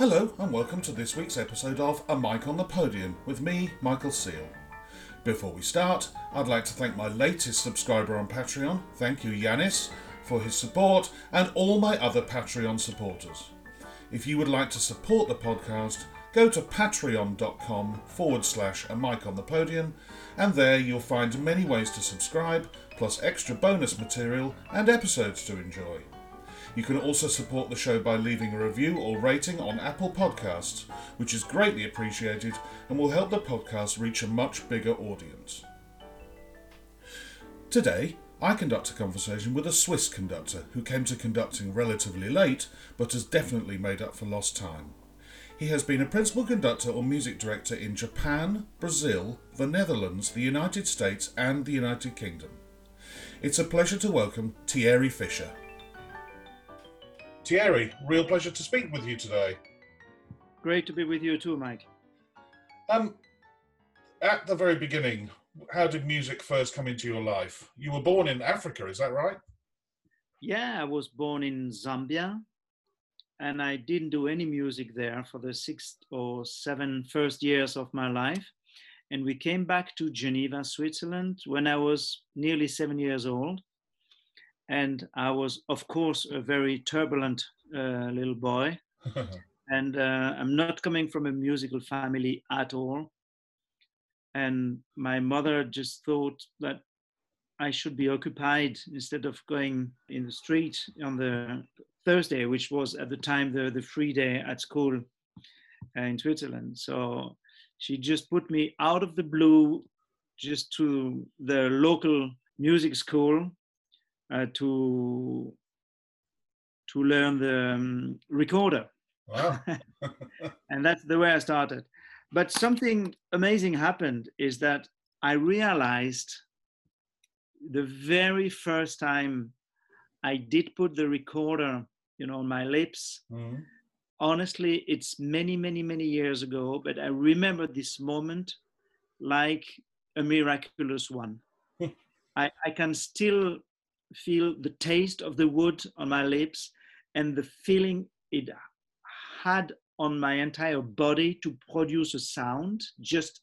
Hello, and welcome to this week's episode of A Mic on the Podium with me, Michael Seal. Before we start, I'd like to thank my latest subscriber on Patreon. Thank you, Yanis, for his support and all my other Patreon supporters. If you would like to support the podcast, go to patreon.com forward slash a mic on the podium, and there you'll find many ways to subscribe, plus extra bonus material and episodes to enjoy. You can also support the show by leaving a review or rating on Apple Podcasts, which is greatly appreciated and will help the podcast reach a much bigger audience. Today, I conduct a conversation with a Swiss conductor who came to conducting relatively late but has definitely made up for lost time. He has been a principal conductor or music director in Japan, Brazil, the Netherlands, the United States, and the United Kingdom. It's a pleasure to welcome Thierry Fischer. Thierry, real pleasure to speak with you today. Great to be with you too, Mike. Um, at the very beginning, how did music first come into your life? You were born in Africa, is that right? Yeah, I was born in Zambia, and I didn't do any music there for the six or seven first years of my life. And we came back to Geneva, Switzerland, when I was nearly seven years old. And I was, of course, a very turbulent uh, little boy. and uh, I'm not coming from a musical family at all. And my mother just thought that I should be occupied instead of going in the street on the Thursday, which was at the time the, the free day at school uh, in Switzerland. So she just put me out of the blue just to the local music school to to learn the um, recorder. Wow. and that's the way I started. But something amazing happened is that I realized the very first time I did put the recorder, you know, on my lips. Mhm. Honestly, it's many, many, many years ago, but I remember this moment like a miraculous one. I, I can still feel the taste of the wood on my lips and the feeling it had on my entire body to produce a sound, just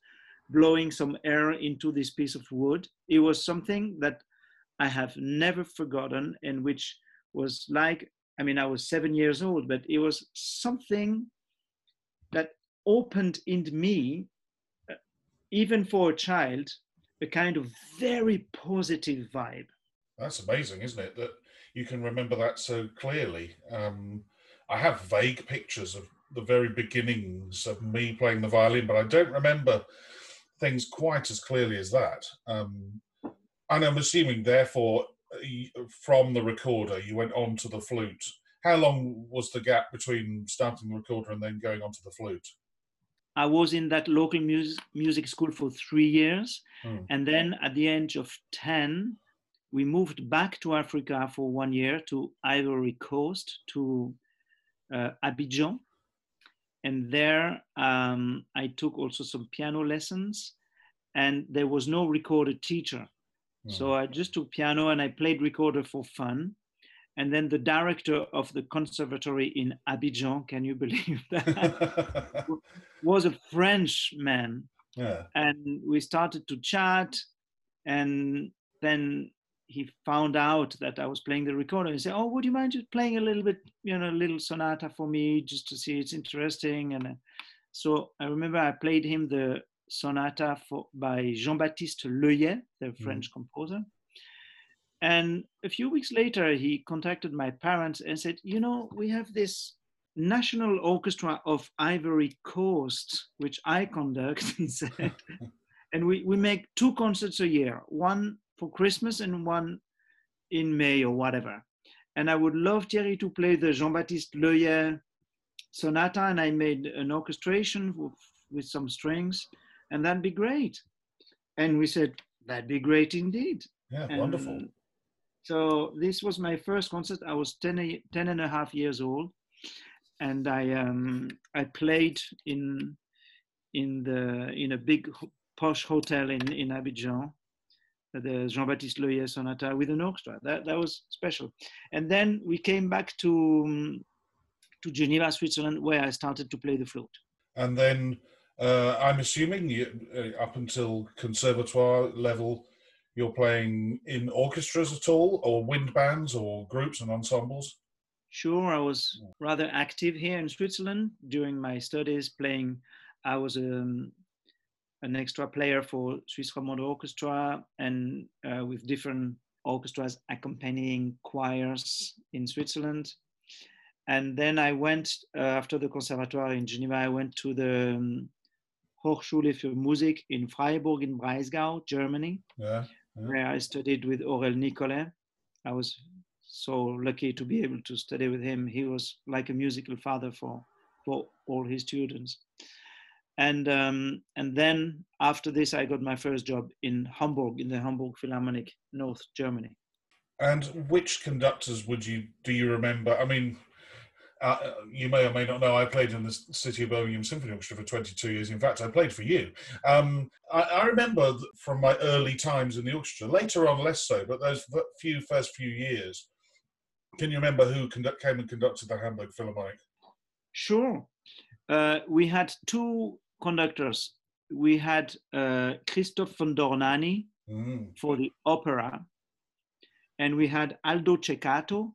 blowing some air into this piece of wood. It was something that I have never forgotten and which was like, I mean, I was seven years old, but it was something that opened in me, uh, even for a child, a kind of very positive vibe. That's amazing, isn't it? That you can remember that so clearly. Um, I have vague pictures of the very beginnings of me playing the violin, but I don't remember things quite as clearly as that. Um, and I'm assuming, therefore, from the recorder, you went on to the flute. How long was the gap between starting the recorder and then going on to the flute? I was in that local music, music school for three years. Hmm. And then at the age of 10, we moved back to Africa for one year to Ivory Coast, to uh, Abidjan. And there um, I took also some piano lessons, and there was no recorded teacher. So I just took piano and I played recorder for fun. And then the director of the conservatory in Abidjan, can you believe that? was a French man yeah. and we started to chat and then he found out that i was playing the recorder. He said oh would you mind just playing a little bit you know a little sonata for me just to see it's interesting? And uh, so i remember i played him the sonata for, by jean-baptiste loeillet the french composer. And a few weeks later he contacted my parents and said you know we have this National Orchestra of Ivory Coast, which I conduct, he said. and we, we make two concerts a year, one for Christmas and one in May or whatever. And I would love Thierry to play the Jean-Baptiste Loeillet sonata, and I made an orchestration with, with some strings, and that'd be great. And we said, that'd be great indeed. Yeah, And wonderful. So this was my first concert. I was 10, 10 and a half years old. And I um, I played in in the in a big posh hotel in, in Abidjan, the Jean-Baptiste Loeillet sonata with an orchestra. That that was special. And then we came back to um, to Geneva, Switzerland, where I started to play the flute. And then uh, I'm assuming you, uh, up until conservatoire level, you're playing in orchestras at all, or wind bands, or groups and ensembles. Sure, I was rather active here in Switzerland during my studies, playing. I was um, an extra player for Swiss Romande Orchestra and uh, with different orchestras accompanying choirs in Switzerland. And then I went, uh, after the Conservatoire in Geneva, I went to the um, Hochschule für Musik in Freiburg in Breisgau, Germany, Yeah. yeah. where I studied with Aurèle Nicolet. I was so lucky to be able to study with him. He was like a musical father for, for all his students. And, um, and then after this, I got my first job in Hamburg, in the Hamburg Philharmonic, North Germany. And which conductors would you do you remember? I mean, uh, you may or may not know I played in the City of Birmingham Symphony Orchestra for 22 years. In fact, I played for you. Um, I, I, remember from my early times in the orchestra. Later on, less so, but those few first few years. Can you remember who conduct, came and conducted the Hamburg Philharmonic? Sure. Uh, we had two conductors. We had uh, Christoph von Dohnányi mm. for the opera, and we had Aldo Ceccato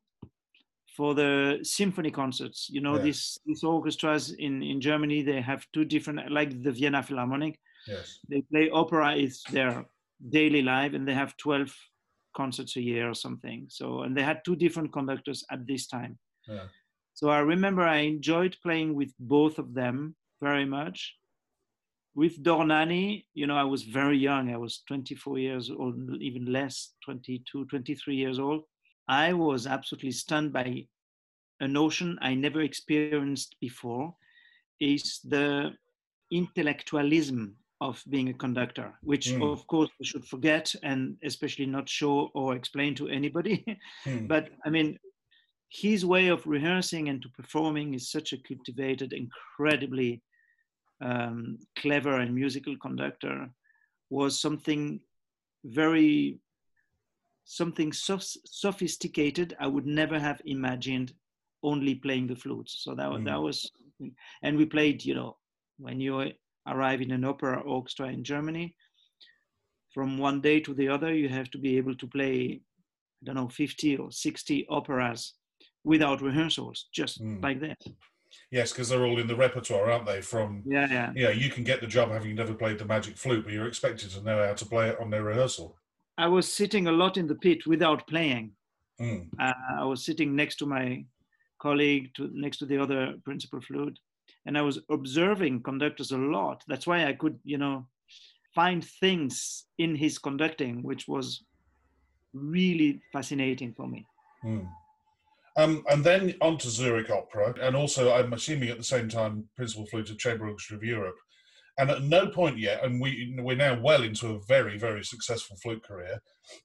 for the symphony concerts. You know, Yeah. these these orchestras in in Germany they have two different, like the Vienna Philharmonic. Yes. They play opera is their daily life, and they have twelve concerts a year or something. So, and they had two different conductors at this time. Yeah. So I remember I enjoyed playing with both of them very much. With Dohnányi, you know, I was very young. I was 24 years old, even less, 22, 23 years old. I was absolutely stunned by a notion I never experienced before is the intellectualism of being a conductor, which Mm. of course we should forget and especially not show or explain to anybody. Hmm. but I mean, his way of rehearsing and to performing is such a cultivated, incredibly um, clever and musical conductor was something very something so- sophisticated i would never have imagined only playing the flute so that, wa- that Mm. was and we played you know when you arrive in an opera orchestra in germany from one day to the other you have to be able to play i don't know 50 or 60 operas without rehearsals just Mm. like that Yes, because they're all in the repertoire, aren't they? From yeah yeah yeah, you can get the job having never played the magic flute, but you're expected to know how to play it on their rehearsal. i was sitting a lot in the pit without playing Mm. uh, I was sitting next to my colleague, to, next to the other principal flute, and I was observing conductors a lot. That's why I could, you know, find things in his conducting which was really fascinating for me. Mm. Um, and then on to Zurich Opera, and also I'm assuming at the same time principal flute of Chamber Orchestra of Europe. And at no point yet, and we we're now well into a very very successful flute career.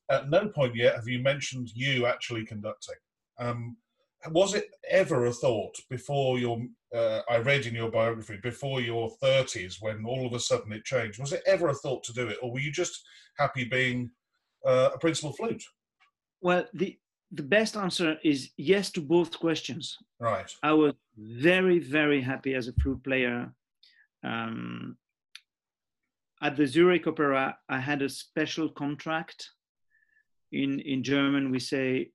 At no point yet have you mentioned you actually conducting. Um, was it ever a thought before your? Uh, I read in your biography before your 30s when all of a sudden it changed. Was it ever a thought to do it, or were you just happy being uh, a principal flute? Well, the the best answer is yes to both questions. Right. I was very, very happy as a flute player. Um, at the Zurich Opera, I had a special contract. In, in German, we say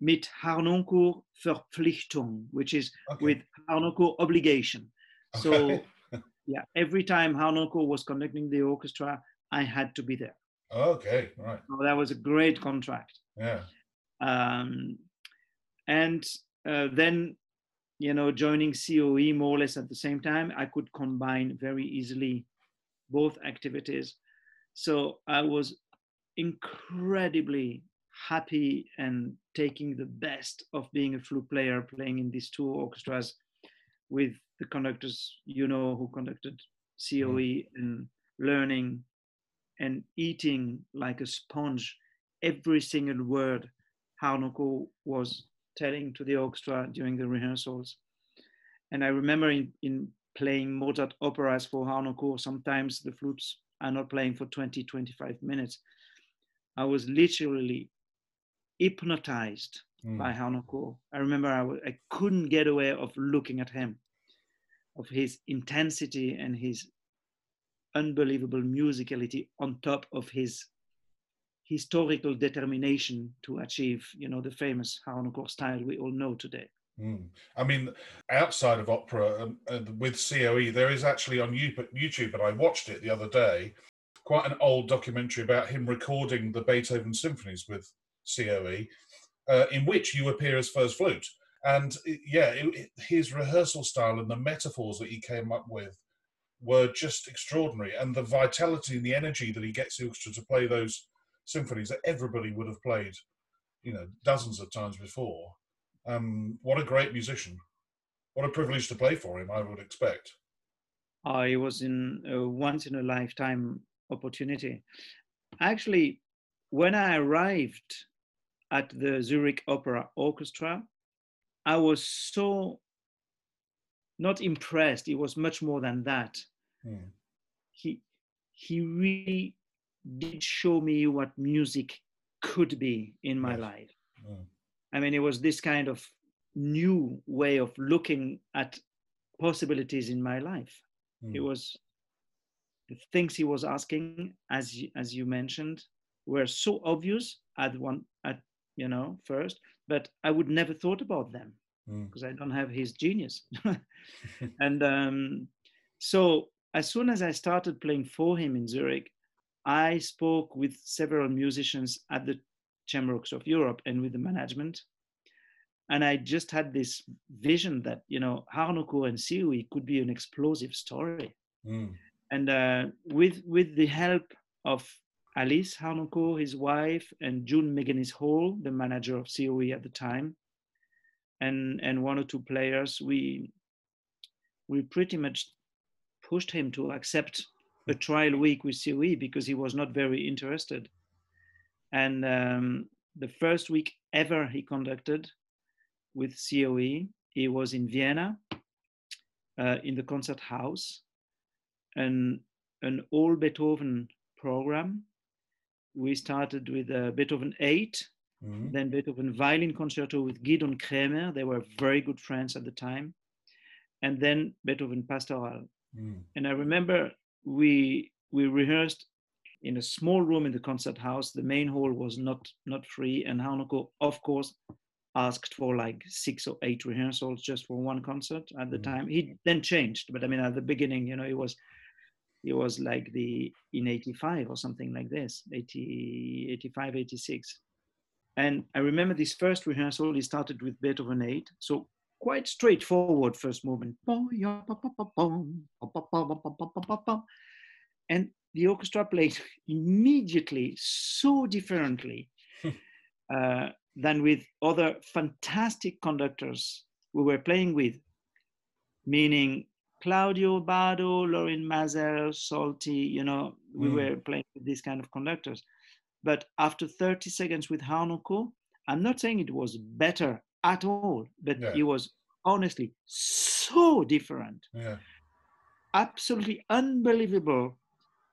mit Harnoncourt Verpflichtung, which is Okay. with Harnoncourt obligation. So, yeah, every time Harnoncourt was conducting the orchestra, I had to be there. Okay. Right. So that was a great contract Yeah. Um, and uh, then you know joining coe more or less at the same time i could combine very easily both activities. So i was incredibly happy and taking the best of being a flute player playing in these two orchestras with the conductors you know who conducted coe and learning and eating like a sponge every single word Harnoncourt was telling to the orchestra during the rehearsals. And I remember in, in playing Mozart operas for Harnoncourt, sometimes the flutes are not playing for 20, 25 minutes. I was literally hypnotized Mm. by Harnoncourt. I remember I w- I couldn't get away of looking at him, of his intensity and his unbelievable musicality on top of his historical determination to achieve, you know, the famous Harnoncourt style we all know today. Mm. I mean, outside of opera um, uh, with COE, there is actually on YouTube, and I watched it the other day, quite an old documentary about him recording the Beethoven symphonies with COE, uh, in which you appear as first flute. And it- yeah, it, it- his rehearsal style and the metaphors that he came up with were just extraordinary. And the vitality and the energy that he gets orchestra to play those symphonies that everybody would have played, you know, dozens of times before. Um, what a great musician. What a privilege to play for him, I would expect. I was in a once in a lifetime opportunity. Actually, when I arrived at the Zurich Opera Orchestra, I was so not impressed. It was much more than that. Mm. He he really did show me what music could be in my Yes. life. Mm. I mean, it was this kind of new way of looking at possibilities in my life. It Mm. was the things he was asking, as you, as you mentioned, were so obvious at one at you know first, but I would never thought about them Mm. because I don't have his genius. and um, so as soon as I started playing for him in Zurich, I spoke with several musicians at the Chamber Orchestra of Europe and with the management. And I just had this vision that, you know, Harnoncourt and COE could be an explosive story. Mm. And uh, with, with the help of Alice Harnoncourt, his wife, and June Megennis Hall, the manager of COE at the time, and, and one or two players, we, we pretty much pushed him to accept a trial week with COE because he was not very interested. And um, the first week ever he conducted with COE, he was in Vienna uh, in the concert house, and an all Beethoven program. We started with uh, Beethoven 8, Mm. then Beethoven Violin Concerto with Gidon Kremer. They were very good friends at the time. And then Beethoven Pastoral. Mm. And I remember we we rehearsed in a small room in the concert house. The main hall was not not free, and Harnoncourt, of course, asked for like six or eight rehearsals just for one concert at the Mm. time. He then changed, but I mean at the beginning, you know, it was it was like the in 85 or something like this 80 85 86 and i remember this first rehearsal he started with beethoven 8 so quite straightforward first movement and the orchestra played immediately so differently uh, than with other fantastic conductors we were playing with meaning Claudio Abbado, Lorin Maazel, Solti, you know, we Mm. were playing with these kind of conductors. But after 30 seconds with Harnoncourt, I'm not saying it was better at all, but Yeah. it was honestly so different, Yeah. absolutely unbelievable.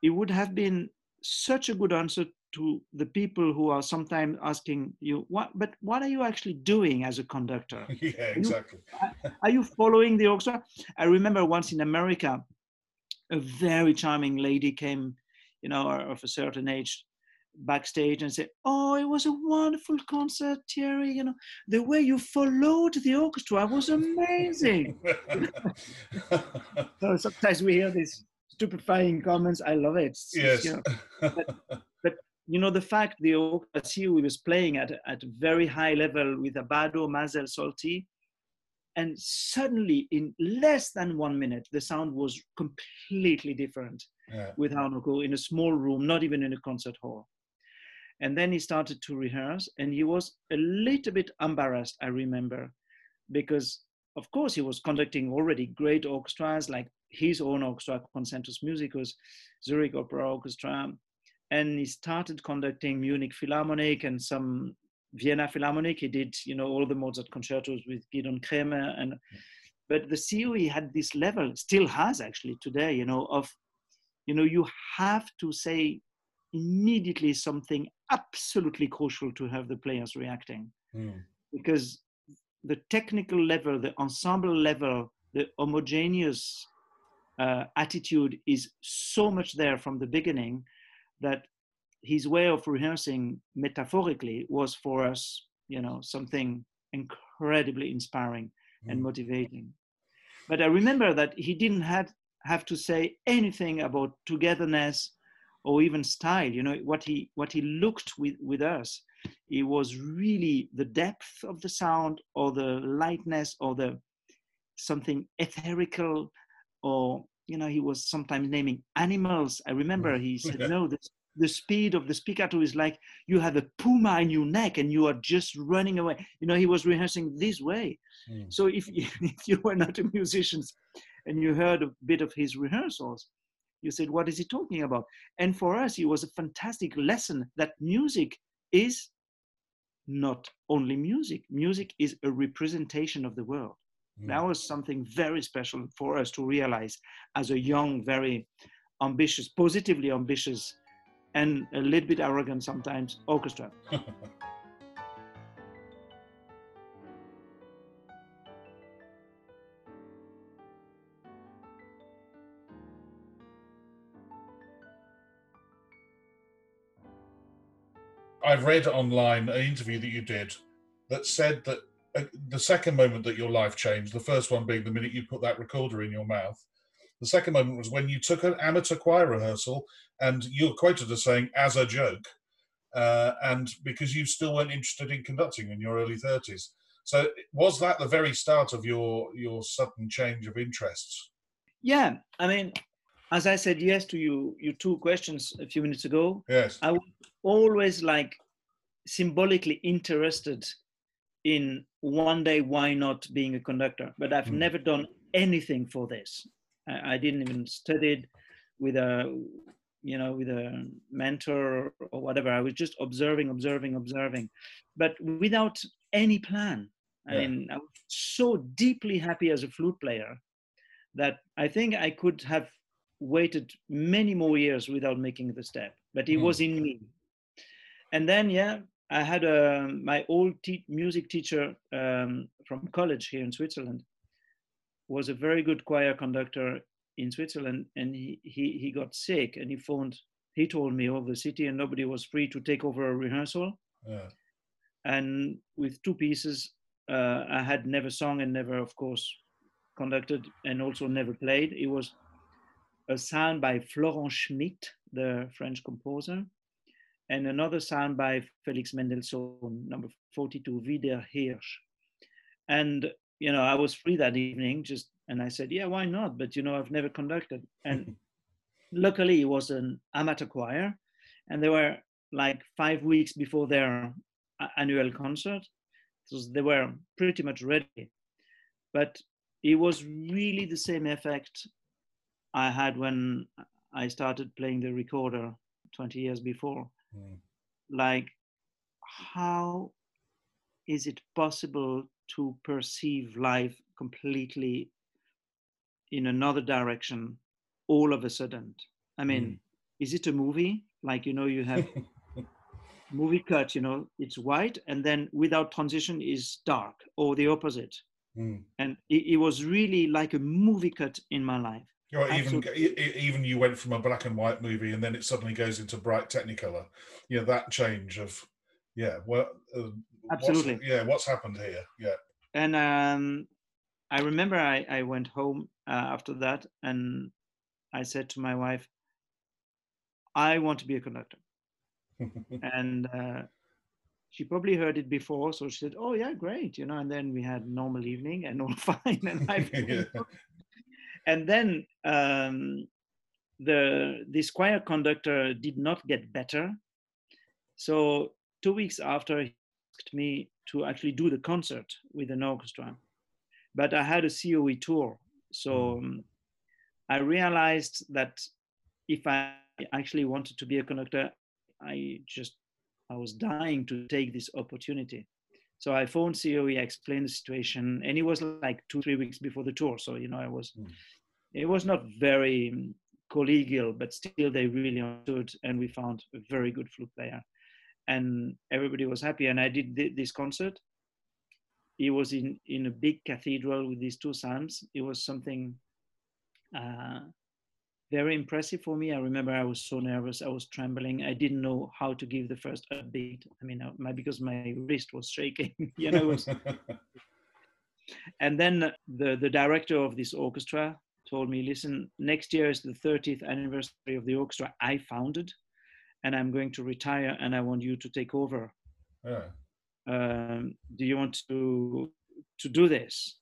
It would have been such a good answer to the people who are sometimes asking you, what, but what are you actually doing as a conductor? yeah, exactly. Are you following the orchestra? I remember once in America, a very charming lady came, you know, of a certain age, backstage and say, "Oh, it was a wonderful concert, Thierry. You know, the way you followed the orchestra was amazing." so sometimes we hear these stupefying comments. I love it. Yes. you know, you know the fact the orchestra we was playing at at a very high level with Abbado, Maazel, Solti, and suddenly in less than one minute the sound was completely different yeah. with Harnoncourt in a small room, not even in a concert hall. And then he started to rehearse, and he was a little bit embarrassed, I remember, because of course he was conducting already great orchestras like his own orchestra, Concentus Musicus, Zurich Opera Orchestra, and he started conducting Munich Philharmonic and some Vienna Philharmonic. He did, you know, all the Mozart concertos with Gidon Kremer, and but the COE had this level, still has actually today, you know, of, you know, you have to say immediately something absolutely crucial to have the players reacting Mm. because the technical level, the ensemble level, the homogeneous uh, attitude is so much there from the beginning that his way of rehearsing metaphorically was for us, you know, something incredibly inspiring and Mm. motivating. But I remember that he didn't have, have to say anything about togetherness or even style. You know, what he what he looked with, with us, it was really the depth of the sound or the lightness or the something etherical or you know he was sometimes naming animals i remember he said no the, the speed of the spiccato is like you have a puma in your neck and you are just running away you know he was rehearsing this way Mm. so if you, if you were not a musician and you heard a bit of his rehearsals you said what is he talking about? And for us it was a fantastic lesson that music is not only music. Music is a representation of the world. Mm. that was something very special for us to realize as a young very ambitious positively ambitious and a little bit arrogant sometimes orchestra I've read online an interview that you did that said that uh, the second moment that your life changed, the first one being the minute you put that recorder in your mouth, the second moment was when you took an amateur choir rehearsal and you're quoted as saying, as a joke, uh, and because you still weren't interested in conducting in your early 30s. So was that the very start of your your sudden change of interests? yeah i mean as i said yes to you your two questions a few minutes ago Yes. I was always like symbolically interested in one day why not being a conductor, but I've Mm. never done anything for this. I, I didn't even studied with a you know with a mentor or whatever. I was just observing, observing, observing, but without any plan. I mean, I was so deeply happy as a flute player that I think I could have waited many more years without making the step, but it Mm. was in me. And then, yeah, I had a, my old te- music teacher um, from college here in Switzerland was a very good choir conductor in Switzerland, and he, he, he got sick and he phoned, he told me all the city and nobody was free to take over a rehearsal. Yeah. And with two pieces, uh, I had never sung and never, of course, conducted and also never played. It was a sound by Florent Schmitt, the French composer, and another sound by Felix Mendelssohn, number 42, Wie der Hirsch. And, you know, I was free that evening, just, and I said, yeah, why not? But, you know, I've never conducted. And luckily, it was an amateur choir, and they were like five weeks before their annual concert. So they were pretty much ready. But it was really the same effect I had when I started playing the recorder 20 years before. Mm. Like, how is it possible to perceive life completely in another direction all of a sudden? I mean, is it a movie? Like, you know, you have movie cut, you know, it's white, and then without transition is dark, or the opposite. Mm. And it, it was really like a movie cut in my life. Or even even you went from a black and white movie and then it suddenly goes into bright Technicolor. Yeah, that change of yeah, well, uh, what's- Absolutely. yeah, what's happened here? Yeah, And um, I remember I, I went home uh, after that and I said to my wife, I want to be a conductor. and uh, she probably heard it before. So she said, Oh, yeah, great. You know, and then we had normal evening and all fine. And I Yeah. And then um, the this choir conductor did not get better. So two weeks after, he asked me to actually do the concert with an orchestra, but I had a COE tour, so um, I realized that if I actually wanted to be a conductor, I just I was dying to take this opportunity. So I phoned COE, I explained the situation, and it was like two, three weeks before the tour. So you know, I was Mm. It was not very collegial, but still they really understood, and we found a very good flute player, and everybody was happy. And I did this concert. It was in in a big cathedral with these two psalms. It was something uh, very impressive for me. I remember I was so nervous, I was trembling. I didn't know how to give the first upbeat. I mean, uh, my, because my wrist was shaking, you know. Was... and then the, the director of this orchestra told me, listen, next year is the 30th anniversary of the orchestra I founded, and I'm going to retire and I want you to take over. Yeah. Um, do you want to to do this?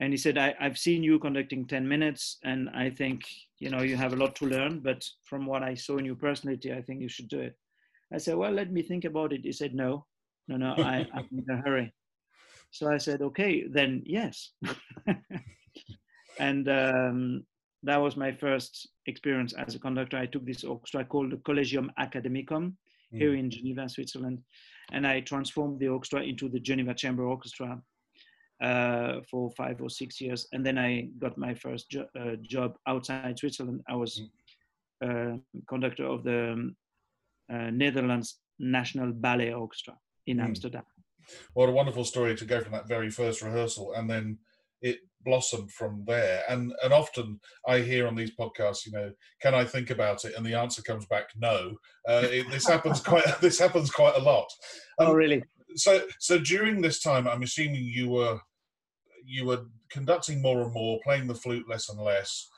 and he said I, I've seen you conducting 10 minutes and i think you know you have a lot to learn but from what i saw in your personality i think you should do it i said well let me think about it he said no no no I, i'm in a hurry so i said okay then yes and um, that was my first experience as a conductor i took this orchestra called the collegium academicum mm. here in geneva switzerland and i transformed the orchestra into the geneva chamber orchestra uh, for five or six years, and then I got my first jo- uh, job outside Switzerland. I was mm. uh, conductor of the um, uh, Netherlands National Ballet Orchestra in mm. Amsterdam. What a wonderful story to go from that very first rehearsal, and then it blossomed from there. And and often I hear on these podcasts, you know, can I think about it? And the answer comes back no. Uh, it, this happens quite. This happens quite a lot. Um, oh, really? so so during this time, I'm assuming you were you were conducting more and more, playing the flute less and less.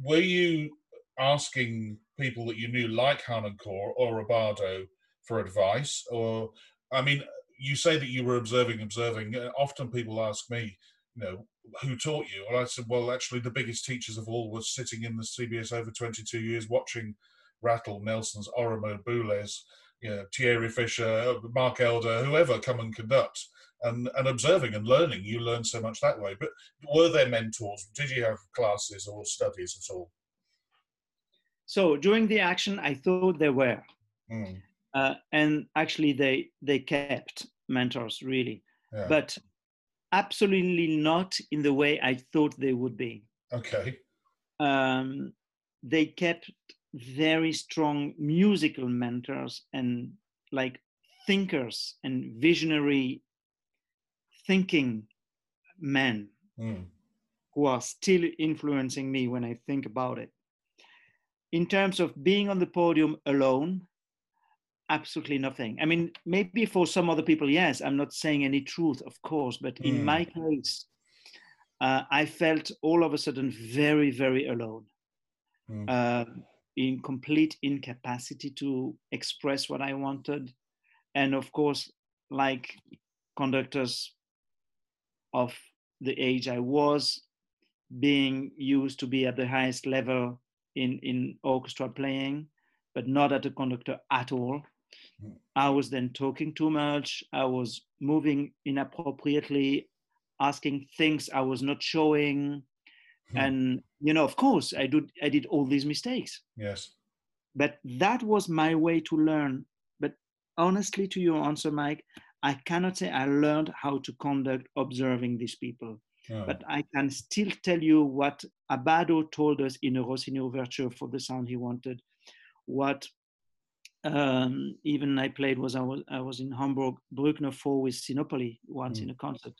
Were you asking people that you knew, like Harnoncourt or Abbado, for advice? Or, I mean, you say that you were observing, observing. Often people ask me, you know, who taught you? And I said, well, actually, the biggest teachers of all was sitting in the CBS over 22 years watching Rattle, Nelsons, Oramo, Boulez, you know, Thierry Fischer, Mark Elder, whoever come and conduct, and, and observing and learning. You learn so much that way. But were there mentors? Did you have classes or studies at all? So during the action, I thought there were, mm. uh, and actually they they kept mentors really, yeah. but absolutely not in the way I thought they would be. Okay. Um, they kept very strong musical mentors and like thinkers and visionary thinking men mm. who are still influencing me when I think about it. In terms of being on the podium alone, absolutely nothing. I mean, maybe for some other people, yes, I'm not saying any truth, of course, but mm. in hmm. my case, uh, I felt all of a sudden very, very alone. Mm. Uh, in complete incapacity to express what I wanted. And of course, like conductors of the age I was, being used to be at the highest level in, in orchestra playing, but not at a conductor at all. I was then talking too much. I was moving inappropriately, asking things I was not showing. Hmm. And you know, of course, I did I did all these mistakes. Yes. But that was my way to learn. But honestly, to your answer, Mike, I cannot say I learned how to conduct observing these people. Oh. But I can still tell you what Abbado told us in a Rossini overture for the sound he wanted. What um, even I played was I was I was in Hamburg, Bruckner 4 with Sinopoli once mm. in a concert.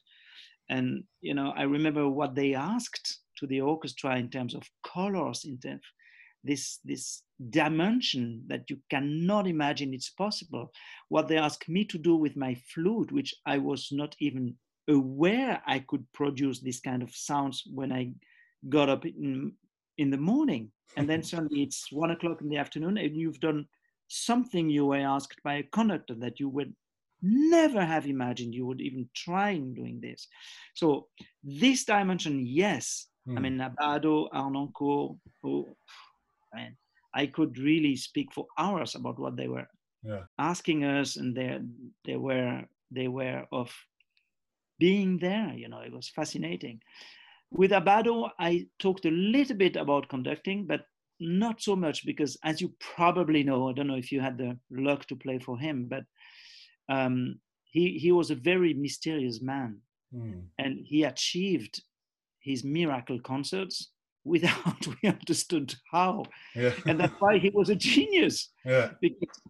And you know, I remember what they asked to the orchestra in terms of colors, in terms this this dimension that you cannot imagine it's possible. What they asked me to do with my flute, which I was not even aware I could produce this kind of sounds when I got up in in the morning, and then suddenly it's one o'clock in the afternoon, and you've done something you were asked by a conductor that you would never have imagined you would even try in doing this. So this dimension, yes, I hmm. mean, Abbado, Harnoncourt, oh, man, I could really speak for hours about what they were yeah. asking us, and they they were they were of being there. You know, it was fascinating. With Abbado, I talked a little bit about conducting, but not so much because, as you probably know, I don't know if you had the luck to play for him, but um, he he was a very mysterious man, mm. and he achieved his miracle concerts without we understood how. Yeah. And that's why he was a genius yeah. because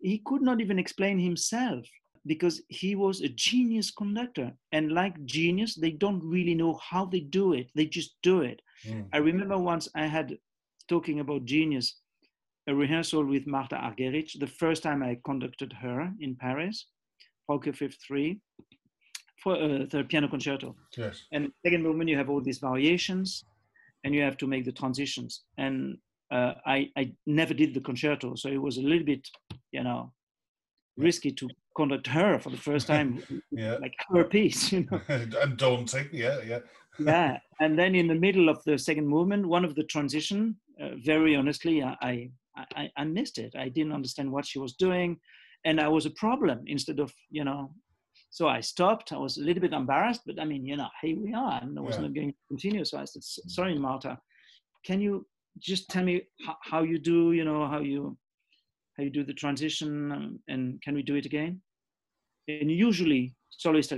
he could not even explain himself because he was a genius conductor. And like genius, they don't really know how they do it, they just do it. Mm. I remember once I had talking about genius a rehearsal with Martha Argerich, the first time I conducted her in Paris, Prokofiev 3, for uh, the piano concerto. Yes. And second movement, you have all these variations and you have to make the transitions. And uh, I, I never did the concerto, so it was a little bit, you know, risky to conduct her for the first time, Yeah. like her piece, you know. and daunting. Yeah. Yeah. Yeah. And then in the middle of the second movement, one of the transition, uh, very honestly, I, I, I, missed it. I didn't understand what she was doing. And I was a problem instead of, you know, so I stopped. I was a little bit embarrassed, but I mean, you know, here we are. And I was Yeah. not going to continue. So I said, sorry, Martha, can you just tell me how, you do, you know, how you, how you do the transition um, and can we do it again? And usually soloists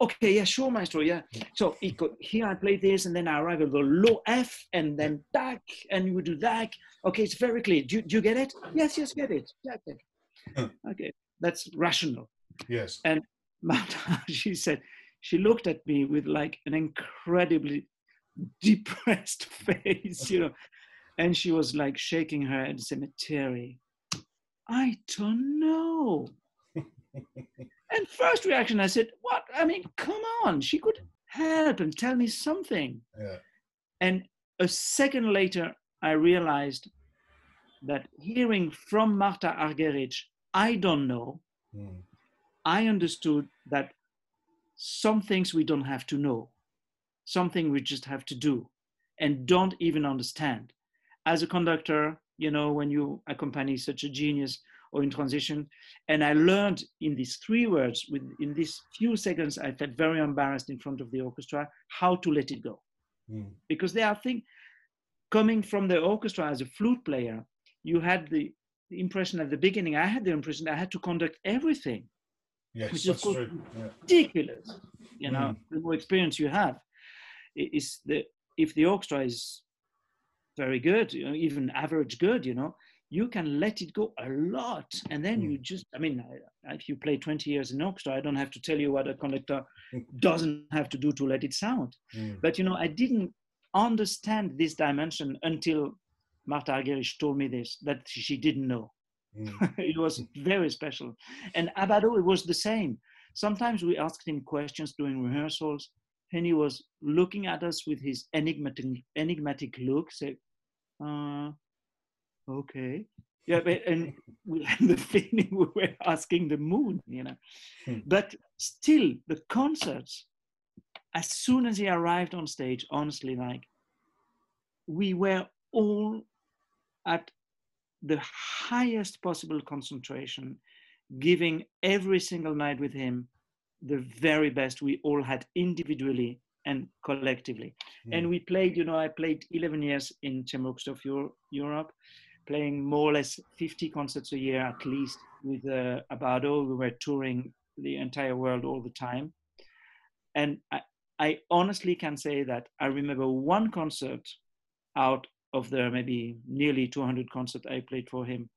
okay, yeah, sure, maestro, yeah. So it go, here I play this and then I arrive at the low F and then back, and you do that. Okay, it's very clear. Do, you- do you get it? Yes, yes, get it. Yeah, okay. Hmm. okay, that's rational. Yes. Martha, she said, she looked at me with like an incredibly depressed face, you know, and she was like shaking her head, cemetery. I don't know. and first reaction, I said, What? I mean, come on, she could help and tell me something. Yeah. And a second later, I realized that hearing from Martha Argerich, I don't know, Mm. I understood that some things we don't have to know, something we just have to do and don't even understand. As a conductor, you know, when you accompany such a genius or in transition, and I learned in these three words, with in these few seconds, I felt very embarrassed in front of the orchestra, how to let it go. Mm. Because there are things coming from the orchestra as a flute player, you had the, the impression at the beginning, I had the impression I had to conduct everything Yes, Which course- true. Yeah. ridiculous. You know, the more experience you have, is the if the orchestra is very good, you know, even average good, you know, you can let it go a lot, and then Mm. you just, I mean, if you play 20 years in orchestra, I don't have to tell you what a conductor doesn't have to do to let it sound. Mm. But you know, I didn't understand this dimension until Martha Argerich told me this that she didn't know Mm. it was very special. And Abbado, it was the same. Sometimes we asked him questions during rehearsals, and he was looking at us with his enigmatic, enigmatic look, say, uh, okay. Yeah, but, and we had the feeling we were asking the moon, you know. Hmm. But still, the concerts, as soon as he arrived on stage, honestly, like, we were all at the highest possible concentration, giving every single night with him the very best we all had individually and collectively. And Mm. we played, you know, I played 11 years in Chamber of Euro- Europe, playing more or less 50 concerts a year at least with uh, Abbado. We were touring the entire world all the time. And I, I honestly can say that I remember one concert out of the maybe nearly 200 concerts I played for him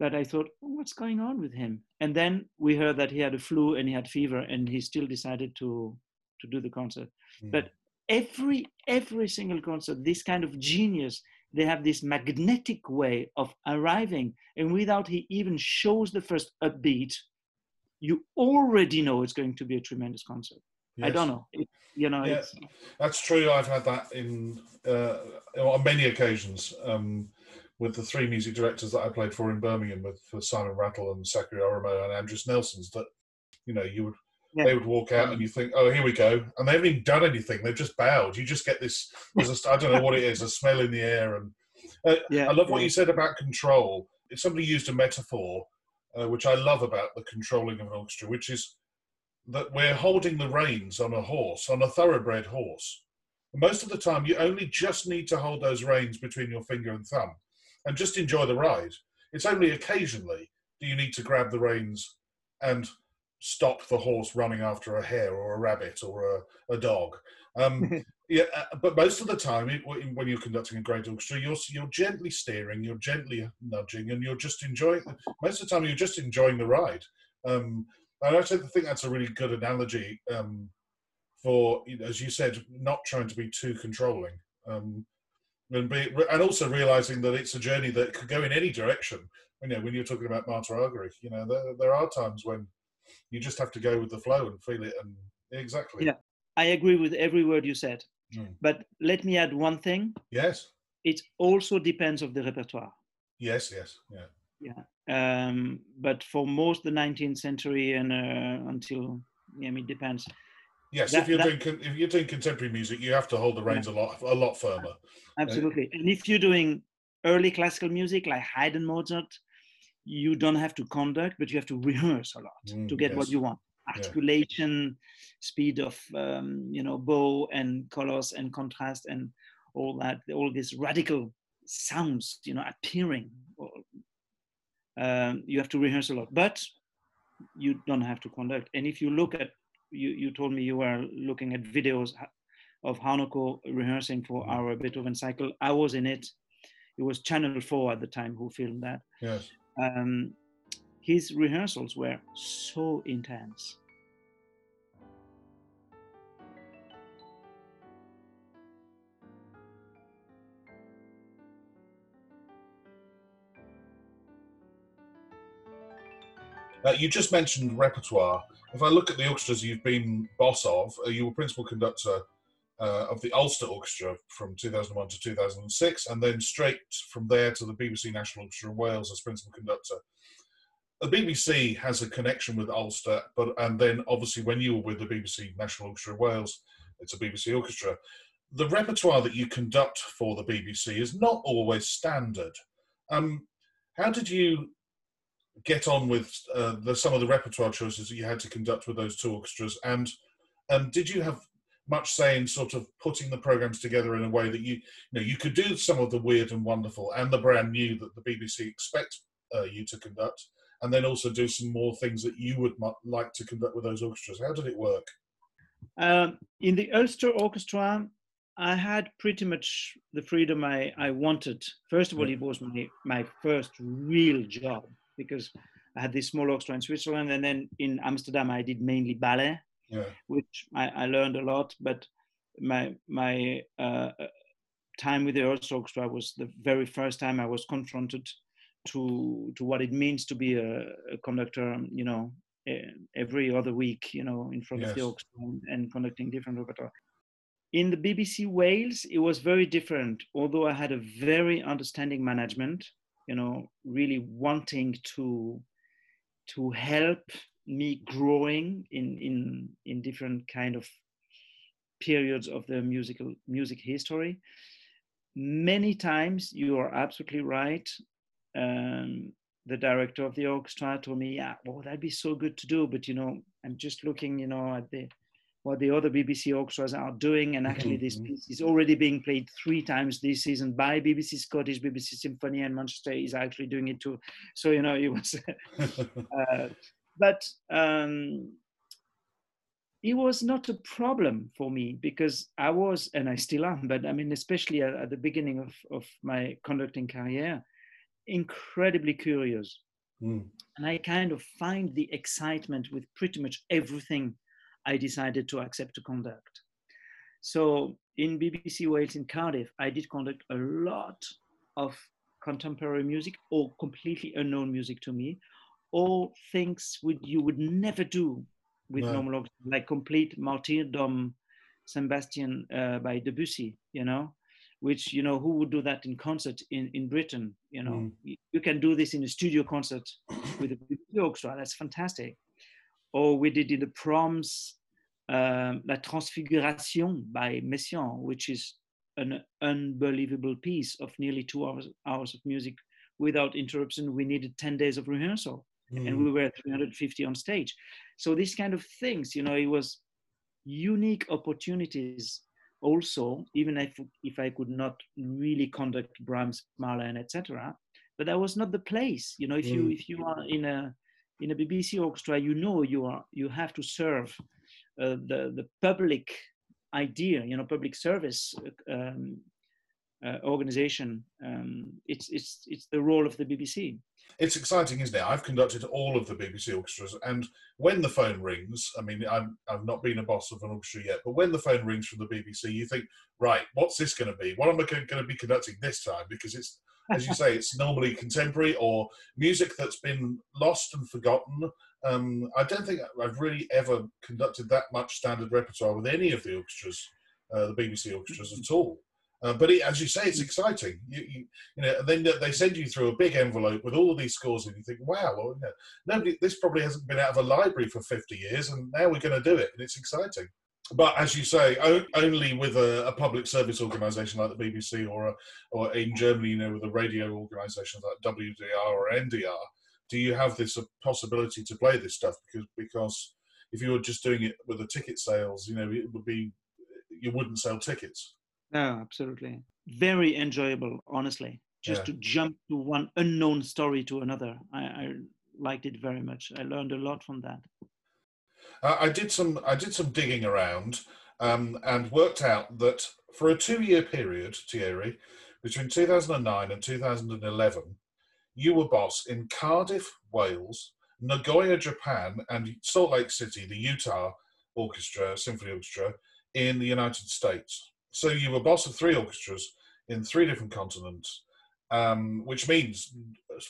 that I thought, oh, what's going on with him? And then we heard that he had a flu and he had fever and he still decided to, to do the concert. Mm. But every, every single concert, this kind of genius, they have this magnetic way of arriving. And without he even shows the first upbeat, you already know it's going to be a tremendous concert. I don't know. It, you know, Yeah. That's true. I've had that in uh, on many occasions um, with the three music directors that I played for in Birmingham, with for Simon Rattle and Sakari Oramo and Andris Nelsons. That you know, you would Yeah. they would walk out and you think, oh, here we go, and they haven't even done anything. They've just bowed. You just get this. There's a, I don't know what it is, a smell in the air, and yeah. I love what you said about control. If somebody used a metaphor, uh, which I love about the controlling of an orchestra, which is that we're holding the reins on a horse, on a thoroughbred horse. Most of the time, you only just need to hold those reins between your finger and thumb and just enjoy the ride. It's only occasionally do you need to grab the reins and stop the horse running after a hare or a rabbit or a, a dog. Um, yeah, uh, but most of the time, it, when you're conducting a great orchestra, you're you're gently steering, you're gently nudging, and you're just enjoying. Most of the time, you're just enjoying the ride. Um, and I actually think that's a really good analogy um, for, as you said, not trying to be too controlling. Um, and, be, and also realizing that it's a journey that could go in any direction. You know, when you're talking about Argerich, you know, there, there are times when you just have to go with the flow and feel it. And exactly. Yeah, I agree with every word you said. Mm. But let me add one thing. Yes. It also depends of the repertoire. Yes. Yes. Yeah. Yeah. Um, but for most the 19th century and uh, until yeah, I mean, it depends. Yes, that, if you're that, doing if you're doing contemporary music, you have to hold the reins yeah. a lot a lot firmer. Absolutely, uh, and if you're doing early classical music like Haydn, Mozart, you don't have to conduct, but you have to rehearse a lot mm, to get yes. what you want. Articulation, yeah. speed of um, you know bow and colors and contrast and all that, all these radical sounds, you know, appearing. Um, you have to rehearse a lot, but you don't have to conduct. And if you look at, you, you told me you were looking at videos of Harnoncourt rehearsing for mm. our Beethoven cycle. I was in it. It was Channel 4 at the time who filmed that. Yes um, his rehearsals were so intense. Uh, you just mentioned repertoire. If I look at the orchestras you've been boss of, uh, you were principal conductor uh, of the Ulster Orchestra from 2001 to 2006, and then straight from there to the BBC National Orchestra of Wales as principal conductor. The BBC has a connection with Ulster, but and then obviously when you were with the BBC National Orchestra of Wales, it's a BBC orchestra. The repertoire that you conduct for the BBC is not always standard. Um, how did you get on with uh, the, some of the repertoire choices that you had to conduct with those two orchestras? And um, did you have much say in sort of putting the programs together in a way that you, you know, you could do some of the weird and wonderful and the brand new that the BBC expect uh, you to conduct, and then also do some more things that you would like to conduct with those orchestras. How did it work? Um, in the Ulster Orchestra, I had pretty much the freedom I, I wanted. First of all, it was my, my first real job because I had this small orchestra in Switzerland, and then in Amsterdam, I did mainly ballet yeah. which I, I, learned a lot. But my my uh, time with the Ulster Orchestra was the very first time I was confronted to to what it means to be a, a conductor. You know, every other week, you know, in front yes. of the orchestra and conducting different repertoire. In the BBC Wales, it was very different. Although I had a very understanding management, you know, really wanting to to help me growing in in in different kind of periods of the musical music history many times you are absolutely right um, the director of the orchestra told me yeah well that'd be so good to do but you know i'm just looking you know at the what the other bbc orchestras are doing and actually this mm-hmm. piece is already being played three times this season by bbc scottish bbc symphony and manchester is actually doing it too so you know it was uh, but um, it was not a problem for me because I was, and I still am, but I mean, especially at, at the beginning of, of my conducting career, incredibly curious. Mm. And I kind of find the excitement with pretty much everything I decided to accept to conduct. So in BBC Wales in Cardiff, I did conduct a lot of contemporary music or completely unknown music to me, all things would you would never do with no. normal orchestra, like complete martyrdom Sebastian uh, by Debussy, you know, which, you know, who would do that in concert in, in Britain, you know, mm. you can do this in a studio concert with a orchestra, that's fantastic. Or we did in the proms, um, La Transfiguration by Messiaen, which is an unbelievable piece of nearly two hours, hours of music without interruption. We needed 10 days of rehearsal mm. and we were 350 on stage. So these kind of things, you know, it was unique opportunities also, even if, if I could not really conduct Brahms, Mahler, and etc. But that was not the place. You know, if mm. you if you are in a in a BBC orchestra, you know you are you have to serve uh, the the public idea, you know, public service um, uh, organization. Um, it's it's it's the role of the BBC. It's exciting, isn't it? I've conducted all of the BBC orchestras, and when the phone rings, I mean, I'm, I've not been a boss of an orchestra yet, but when the phone rings from the BBC, you think, right, what's this going to be? What am I going to be conducting this time? Because it's, as you say, it's normally contemporary or music that's been lost and forgotten. Um, I don't think I've really ever conducted that much standard repertoire with any of the orchestras, uh, the BBC orchestras at all. Uh, but it, as you say, it's exciting. You, you, you, know, and then they send you through a big envelope with all of these scores, and you think, "Wow, well, you know, nobody. This probably hasn't been out of a library for 50 years, and now we're going to do it, and it's exciting." But as you say, o- only with a, a, public service organisation like the BBC, or a, or in Germany, you know, with a radio organisations like WDR or NDR, do you have this possibility to play this stuff? Because because if you were just doing it with the ticket sales, you know, it would be you wouldn't sell tickets. No, absolutely. Very enjoyable, honestly. Just yeah. to jump to one unknown story to another. I, I, liked it very much. I learned a lot from that. Uh, I did some I did some digging around um, and worked out that for a two-year period, Thierry, between 2009 and 2011, you were boss in Cardiff, Wales, Nagoya, Japan, and Salt Lake City, the Utah Orchestra, Symphony Orchestra, in the United States. So you were boss of three orchestras in three different continents, um, which means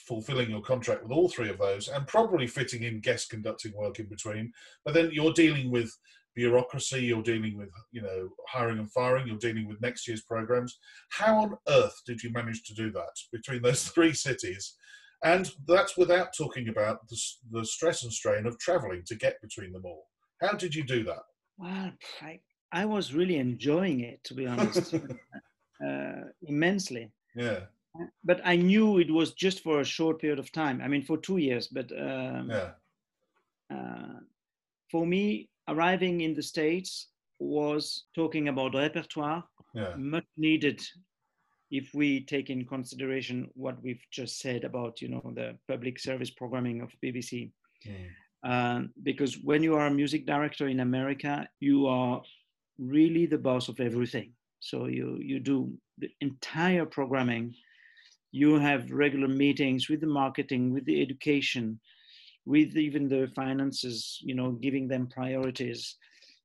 fulfilling your contract with all three of those and probably fitting in guest conducting work in between. But then you're dealing with bureaucracy, you're dealing with you know hiring and firing, you're dealing with next year's programs. How on earth did you manage to do that between those three cities? And that's without talking about the, the stress and strain of traveling to get between them all. How did you do that? Well, I, I was really enjoying it, to be honest, uh, immensely. Yeah. But I knew it was just for a short period of time. I mean, for two years. But um, yeah. Uh, for me, arriving in the States was talking about repertoire, yeah. much needed if we take in consideration what we've just said about, you know, the public service programming of BBC. Mm. Uh, because when you are a music director in America, you are really the boss of everything. So you, you do the entire programming. You have regular meetings with the marketing, with the education, with even the finances, you know, giving them priorities.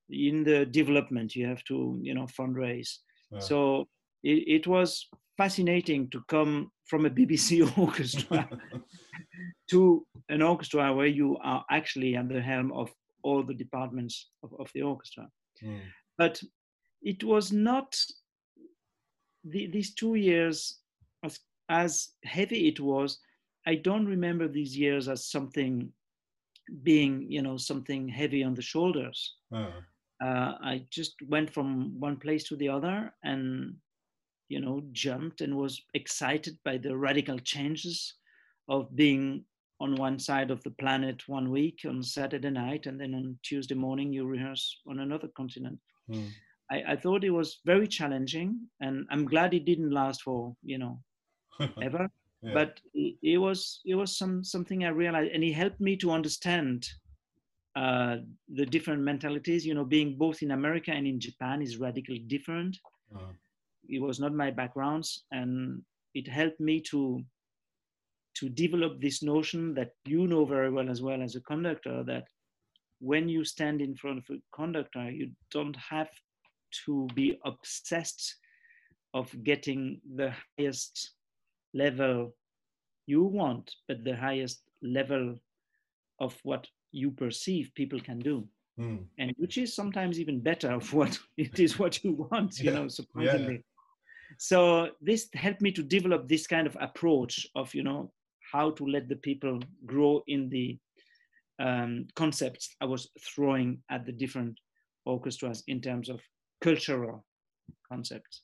In the development, you have to, you know, fundraise. Yeah. So it, it was fascinating to come from a BBC orchestra to an orchestra where you are actually at the helm of all the departments of, of the orchestra. Mm. But it was not the, these two years, as, as heavy it was, I don't remember these years as something being, you know, something heavy on the shoulders. Uh-huh. Uh, I just went from one place to the other and, you know, jumped and was excited by the radical changes of being on one side of the planet one week on Saturday night, and then on Tuesday morning you rehearse on another continent. Mm. I, I, thought it was very challenging, and I'm glad it didn't last for you know ever. yeah. But it, it, was it was some something I realized, and it helped me to understand uh, the different mentalities. You know, being both in America and in Japan is radically different. Uh-huh. It was not my backgrounds, and it helped me to to develop this notion that you know very well as well as a conductor that when you stand in front of a conductor, you don't have to be obsessed of getting the highest level you want, but the highest level of what you perceive people can do. Mm. And which is sometimes even better of what it is what you want, you yeah. know, surprisingly. Yeah. So this helped me to develop this kind of approach of, you know, how to let the people grow in the um, concepts I was throwing at the different orchestras in terms of cultural concepts.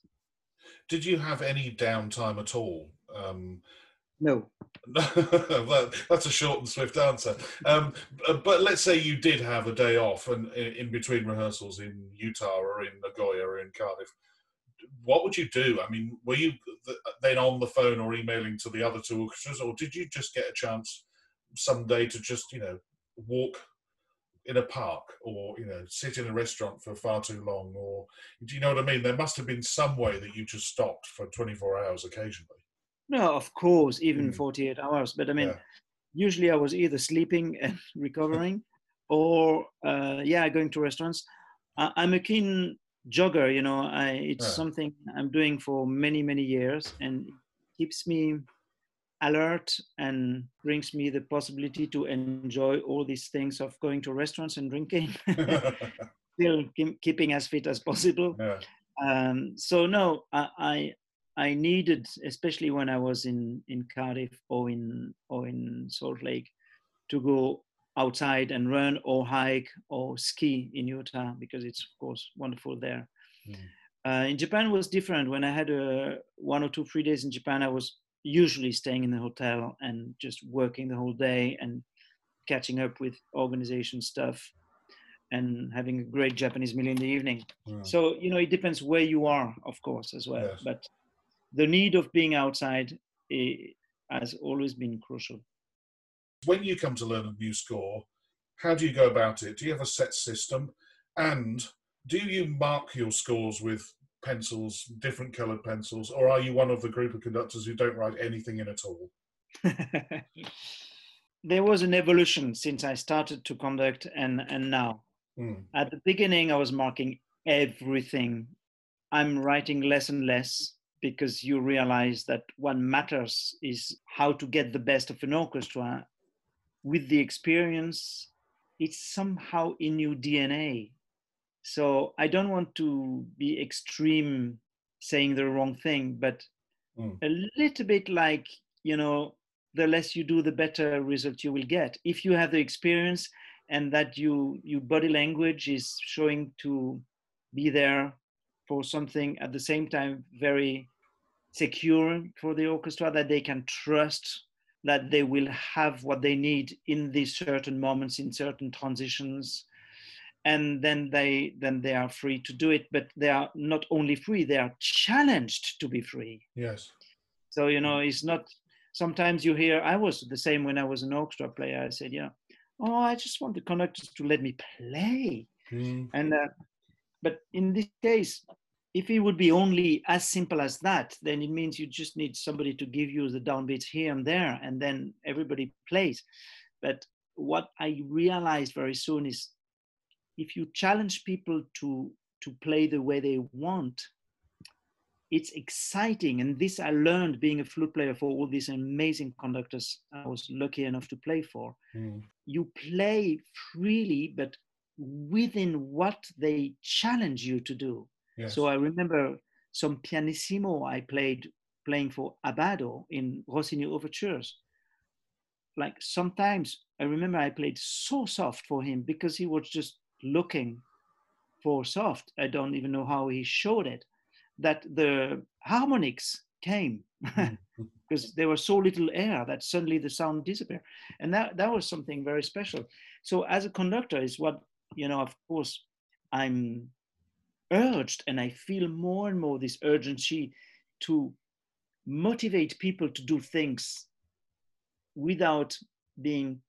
Did you have any downtime at all? Um, no. That's a short and swift answer. Um, but let's say you did have a day off and in between rehearsals in Utah or in Nagoya or in Cardiff. What would you do? I mean, were you then on the phone or emailing to the other two orchestras, or did you just get a chance someday to just you know walk in a park or you know sit in a restaurant for far too long or do you know what i mean there must have been some way that you just stopped for 24 hours occasionally no of course even Mm. 48 hours but i mean Yeah. usually i was either sleeping and recovering or uh, yeah going to restaurants I, i'm a keen jogger you know I, it's Yeah. something i'm doing for many many years and keeps me alert and brings me the possibility to enjoy all these things of going to restaurants and drinking still keep, keeping as fit as possible. Yeah. Um, so no I, I i needed especially when i was in in cardiff or in or in salt lake to go outside and run or hike or ski in utah because it's of course wonderful there. Mm. uh, in japan was different. When i had a one or two three days in japan i was usually staying in the hotel and just working the whole day and catching up with organization stuff and having a great japanese meal in the evening Mm. so you know it depends where you are of course as well Yes. but the need of being outside has always been crucial when you come to learn a new score, how do you go about it? Do you have a set system? And do you mark your scores with pencils, different coloured pencils, or are you one of the group of conductors who don't write anything in at all? there was an evolution since i started to conduct and and now Mm. at the beginning i was marking everything i'm writing less and less because you realize that what matters is how to get the best of an orchestra with the experience it's somehow in your dna so i don't want to be extreme saying the wrong thing but Mm. a little bit like you know the less you do the better result you will get if you have the experience and that you your body language is showing to be there for something at the same time very secure for the orchestra that they can trust that they will have what they need in these certain moments in certain transitions and then they then they are free to do it but they are not only free they are challenged to be free Yes. so you know it's not sometimes you hear i was the same when i was an orchestra player i said yeah oh i just want the conductors to let me play Mm. and uh, but in this case if it would be only as simple as that then it means you just need somebody to give you the downbeats here and there and then everybody plays but what i realized very soon is if you challenge people to to play the way they want it's exciting and this i learned being a flute player for all these amazing conductors i was lucky enough to play for Mm. you play freely but within what they challenge you to do Yes. so i remember some pianissimo i played playing for Abbado in rossini overtures like sometimes i remember i played so soft for him because he was just looking for soft. I don't even know how he showed it that the harmonics came. Mm-hmm. Because there was so little air that suddenly the sound disappeared. And that that was something very special. So as a conductor is what you know of course i'm urged and i feel more and more this urgency to motivate people to do things without being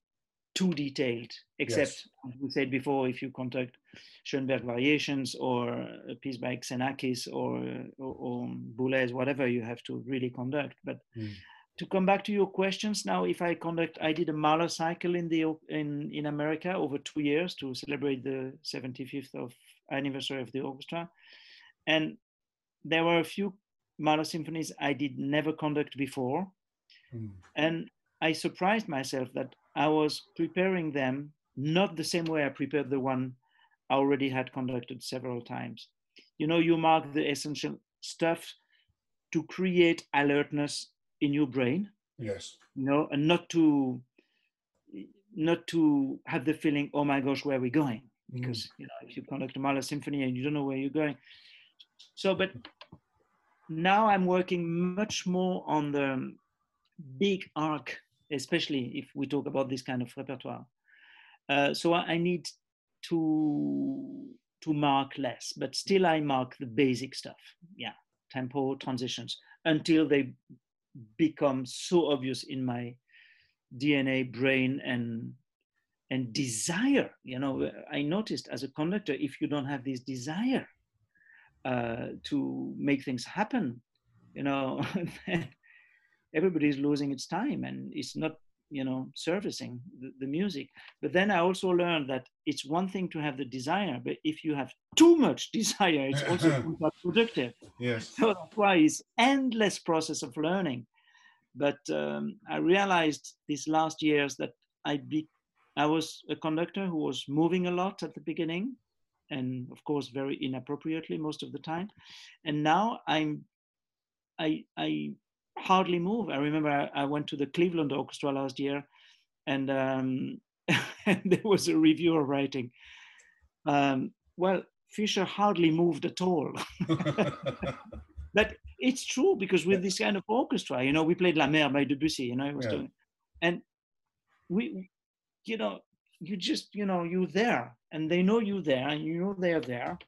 too detailed except as we said before if you conduct schoenberg variations or a piece by xenakis or or, or boulez whatever you have to really conduct but Mm. to come back to your questions now if i conduct i did a mahler cycle in the in in america over two years to celebrate the 75th of anniversary of the orchestra and there were a few mahler symphonies i did never conduct before Mm. and i surprised myself that i was preparing them not the same way i prepared the one i already had conducted several times you know you mark the essential stuff to create alertness in your brain Yes. you know and not to not to have the feeling oh my gosh where are we going Mm. because you know if you conduct a Mahler symphony and you don't know where you're going so but now i'm working much more on the big arc especially if we talk about this kind of repertoire uh, so i need to to mark less but still i mark the basic stuff yeah tempo transitions until they become so obvious in my DNA, brain, and and desire. You know, I noticed as a conductor, if you don't have this desire uh, to make things happen, you know, everybody's losing its time and it's not you know servicing the, the, music. But then i also learned that it's one thing to have the desire but if you have too much desire it's also counterproductive. Yes. So that's why it's endless process of learning. But um, i realized these last years that i be i was a conductor who was moving a lot at the beginning and of course very inappropriately most of the time. And now i'm i i hardly move. I remember I, I went to the Cleveland Orchestra last year, and, um, and there was a reviewer writing, um, "Well, Fischer hardly moved at all." but it's true because with this kind of orchestra, you know, we played La Mer by Debussy, you know, it was yeah. doing, and we, you know, you just, you know, you're there, and they know you're there, and you know they're there,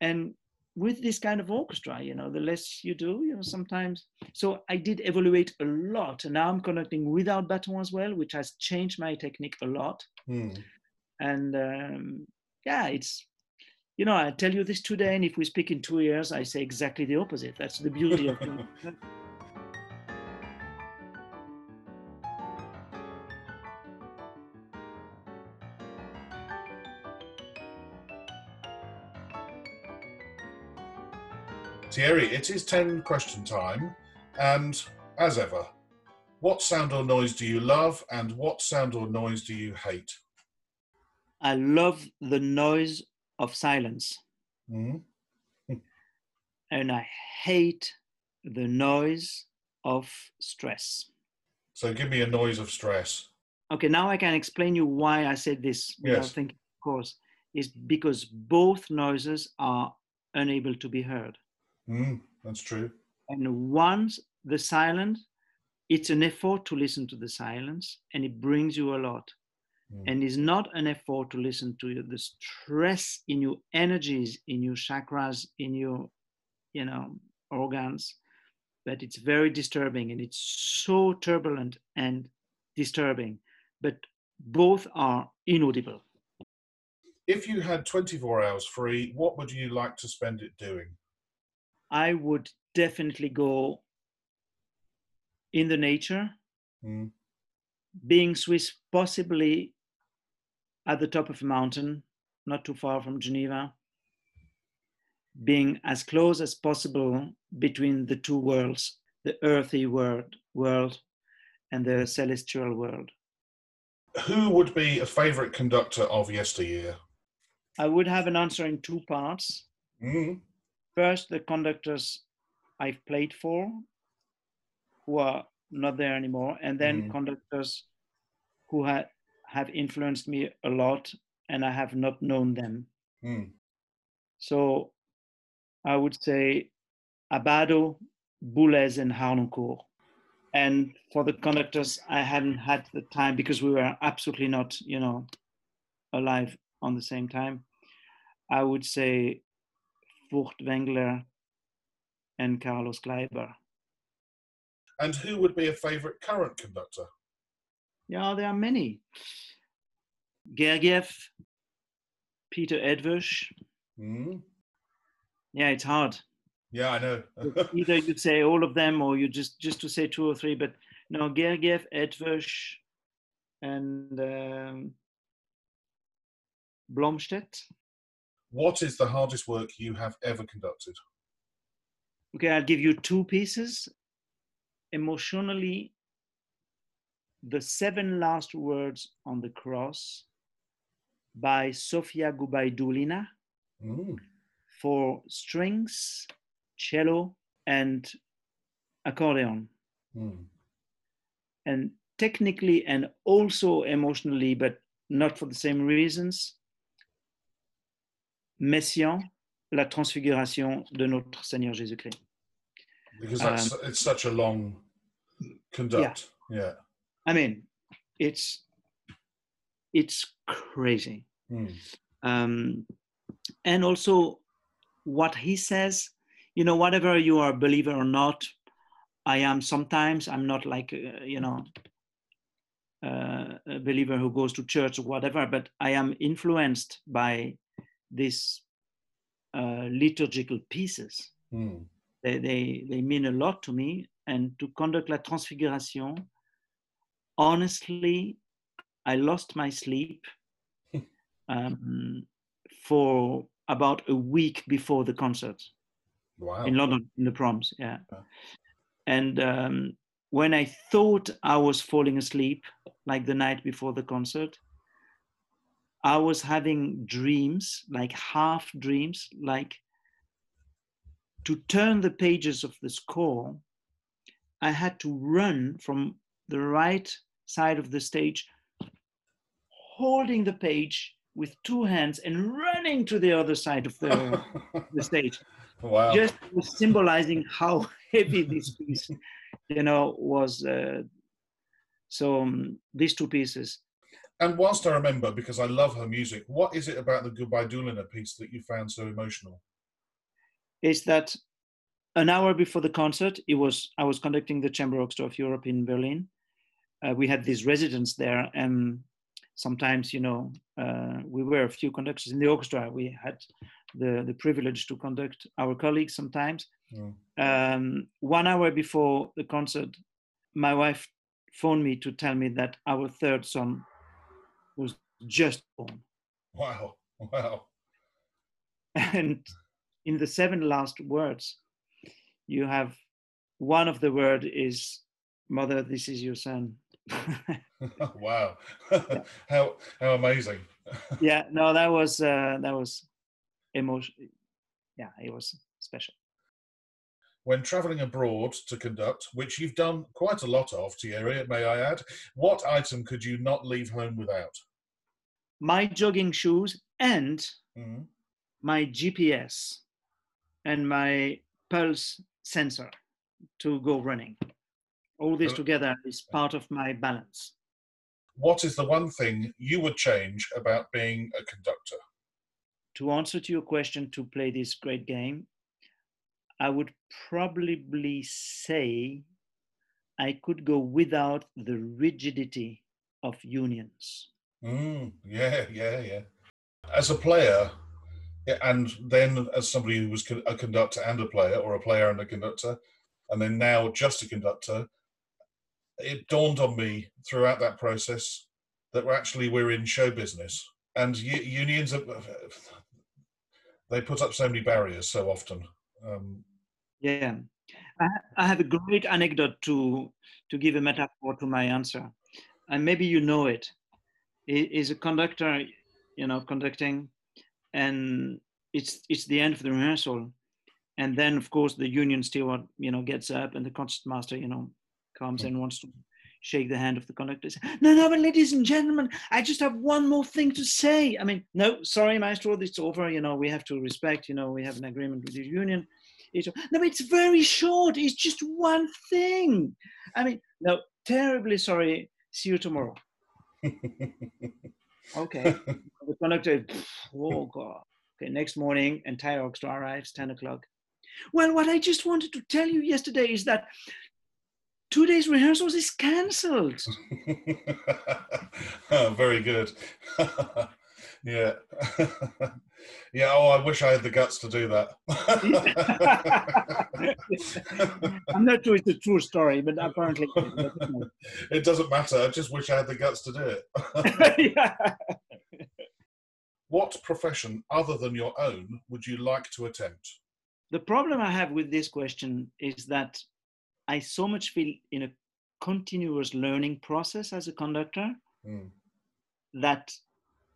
and with this kind of orchestra, you know, the less you do, you know, sometimes. So I did evaluate a lot. And now I'm conducting without baton as well, which has changed my technique a lot. Mm. And um, yeah, it's, you know, I tell you this today, and if we speak in two years, I say exactly the opposite. That's the beauty of it. Thierry, it is 10 question time. And as ever, what sound or noise do you love and what sound or noise do you hate? I love the noise of silence. Mm-hmm. and I hate the noise of stress. So give me a noise of stress. Okay, now I can explain you why I said this without yes. thinking, of course, is because both noises are unable to be heard. Mm, that's true. And once the silence, it's an effort to listen to the silence and it brings you a lot. Mm. And it's not an effort to listen to the stress in your energies, in your chakras, in your, you know, organs. But it's very disturbing and it's so turbulent and disturbing. But both are inaudible. If you had 24 hours free, what would you like to spend it doing? I would definitely go in the nature, mm. being Swiss, possibly at the top of a mountain, not too far from Geneva, being as close as possible between the two worlds, the earthy world, world and the celestial world. Who would be a favorite conductor of yesteryear? I would have an answer in two parts. Mm first the conductors I've played for who are not there anymore, and then mm. conductors who ha- have influenced me a lot and I have not known them. Mm. So I would say Abbado, Boulez, and Harnoncourt. And for the conductors, I hadn't had the time because we were absolutely not, you know, alive on the same time. I would say Furtwängler and Carlos Kleiber. And who would be a favourite current conductor? Yeah, there are many. Gergiev, Peter Eötvös. Mm. Yeah, it's hard. Yeah, I know. Either you say all of them, or you just just to say two or three. But no, Gergiev, Eötvös, and um, Blomstedt. What is the hardest work you have ever conducted? Okay, I'll give you two pieces. Emotionally, the seven last words on the cross by Sofia Gubaidulina mm. for strings, cello, and accordion. Mm. And technically and also emotionally, but not for the same reasons, Messiaen, la transfiguration de notre Seigneur Jésus-Christ. Because that's, um, it's such a long conduct. Yeah. yeah. I mean, it's it's crazy. Mm. Um, and also, what he says, you know, whatever you are a believer or not, I am sometimes. I'm not like uh, you know uh, a believer who goes to church or whatever, but I am influenced by these uh, liturgical pieces. Mm. They, they, they mean a lot to me. And to conduct La Transfiguration, honestly, I lost my sleep um, for about a week before the concert Wow. in London, in the proms. Yeah. Yeah. And um, when I thought I was falling asleep, like the night before the concert, I was having dreams, like half dreams, like to turn the pages of the score, I had to run from the right side of the stage, holding the page with two hands and running to the other side of the, the stage wow. just symbolizing how heavy this piece you know was uh, so um, these two pieces And whilst I remember, because I love her music, what is it about the Gubaidulina piece that you found so emotional? is that an hour before the concert it was i was conducting the chamber orchestra of europe in berlin uh, we had these residents there and sometimes you know uh, we were a few conductors in the orchestra we had the, the privilege to conduct our colleagues sometimes Mm. um, one hour before the concert, my wife phoned me to tell me that our third son was just born. Wow. Wow. And in the seven last words, you have one of the word is "Mother, this is your son." wow. how how amazing. yeah, no, that was uh, that was emotion. Yeah, it was special. When travelling abroad to conduct, which you've done quite a lot of, Thierry, may I add, what item could you not leave home without? My jogging shoes and Mhm. my GPS and my pulse sensor to go running. All this Oh. together is part of my balance. What is the one thing you would change about being a conductor? To answer to your question, to play this great game, I would probably say I could go without the rigidity of unions. Mm, yeah, yeah, yeah. As a player, and then as somebody who was a conductor and a player, or a player and a conductor, and then now just a conductor, it dawned on me throughout that process that we're actually we're in show business, and unions are, they put up so many barriers so often. Um, Yeah, I, I have a great anecdote to to give a metaphor to my answer, and maybe you know it. He a conductor, you know, conducting, and it's it's the end of the rehearsal, and then of course the union steward, you know, gets up and the concertmaster, you know, comes and wants to shake the hand of the conductor. No, no, but ladies and gentlemen, I just have one more thing to say. I mean, no, sorry, maestro, it's over. You know, we have to respect. You know, we have an agreement with the union. It's, no, but it's very short. It's just one thing. I mean, no, terribly sorry. See you tomorrow. Okay. the conductor, oh God. Okay, next morning, entire orchestra arrives, 10 o'clock. Well, what I just wanted to tell you yesterday is that two days rehearsals is cancelled. oh, very good. yeah. yeah, oh, I wish I had the guts to do that. I'm not sure it's a true story, but apparently. it doesn't matter. I just wish I had the guts to do it. yeah. what profession other than your own would you like to attempt? The problem I have with this question is that I so much feel in a continuous learning process as a conductor Mm. that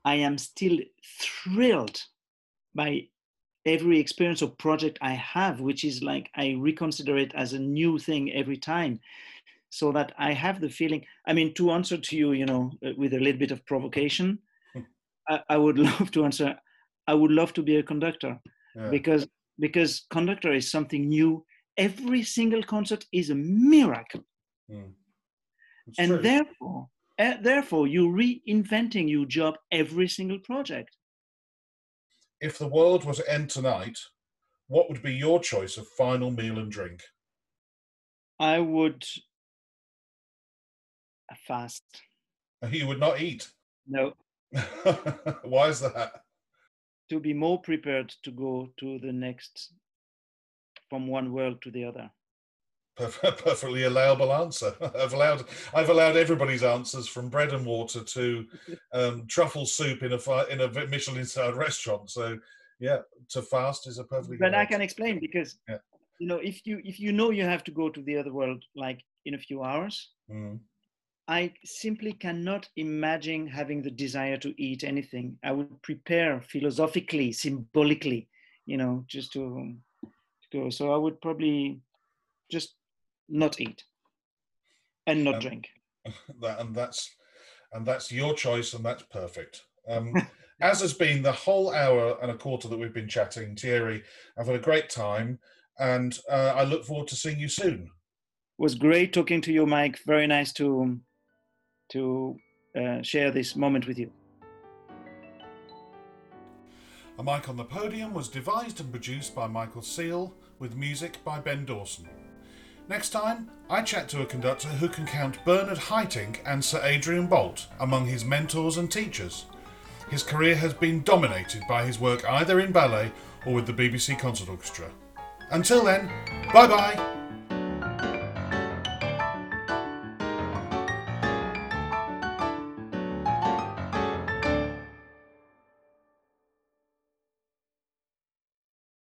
I am still thrilled by every experience or project I have, which is like I reconsider it as a new thing every time. So that I have the feeling, I mean, to answer to you, you know, uh, with a little bit of provocation, I, I would love to answer, I would love to be a conductor Yeah. because because conductor is something new. Every single concert is a miracle Mm. And true. therefore uh, therefore you're reinventing your job every single project if the world were to end tonight, what would be your choice of final meal and drink? i would fast You would not eat. No. Why is that? To be more prepared to go to the next, from one world to the other. Perfectly allowable answer. I've allowed I've allowed everybody's answers from bread and water to um, truffle soup in a in a Michelin starred restaurant. So yeah, to fast is a perfectly. But I can explain because yeah. you know if you if you know you have to go to the other world like in a few hours, mm. I simply cannot imagine having the desire to eat anything. I would prepare philosophically, symbolically, you know, just to go. So I would probably just not eat and not drink. That, and that's and that's your choice, and that's perfect. Um, as has been the whole hour and a quarter that we've been chatting, Thierry, I've had a great time, and uh, I look forward to seeing you soon. It was great talking to you, Mike. Very nice to to uh, share this moment with you. A Mic on the Podium was devised and produced by Michael Seal, with music by Ben Dawson. Next time, I chat to a conductor who can count Bernard Haitink and Sir Adrian Boult among his mentors and teachers. His career has been dominated by his work either in ballet or with the BBC Concert Orchestra. Until then, bye bye!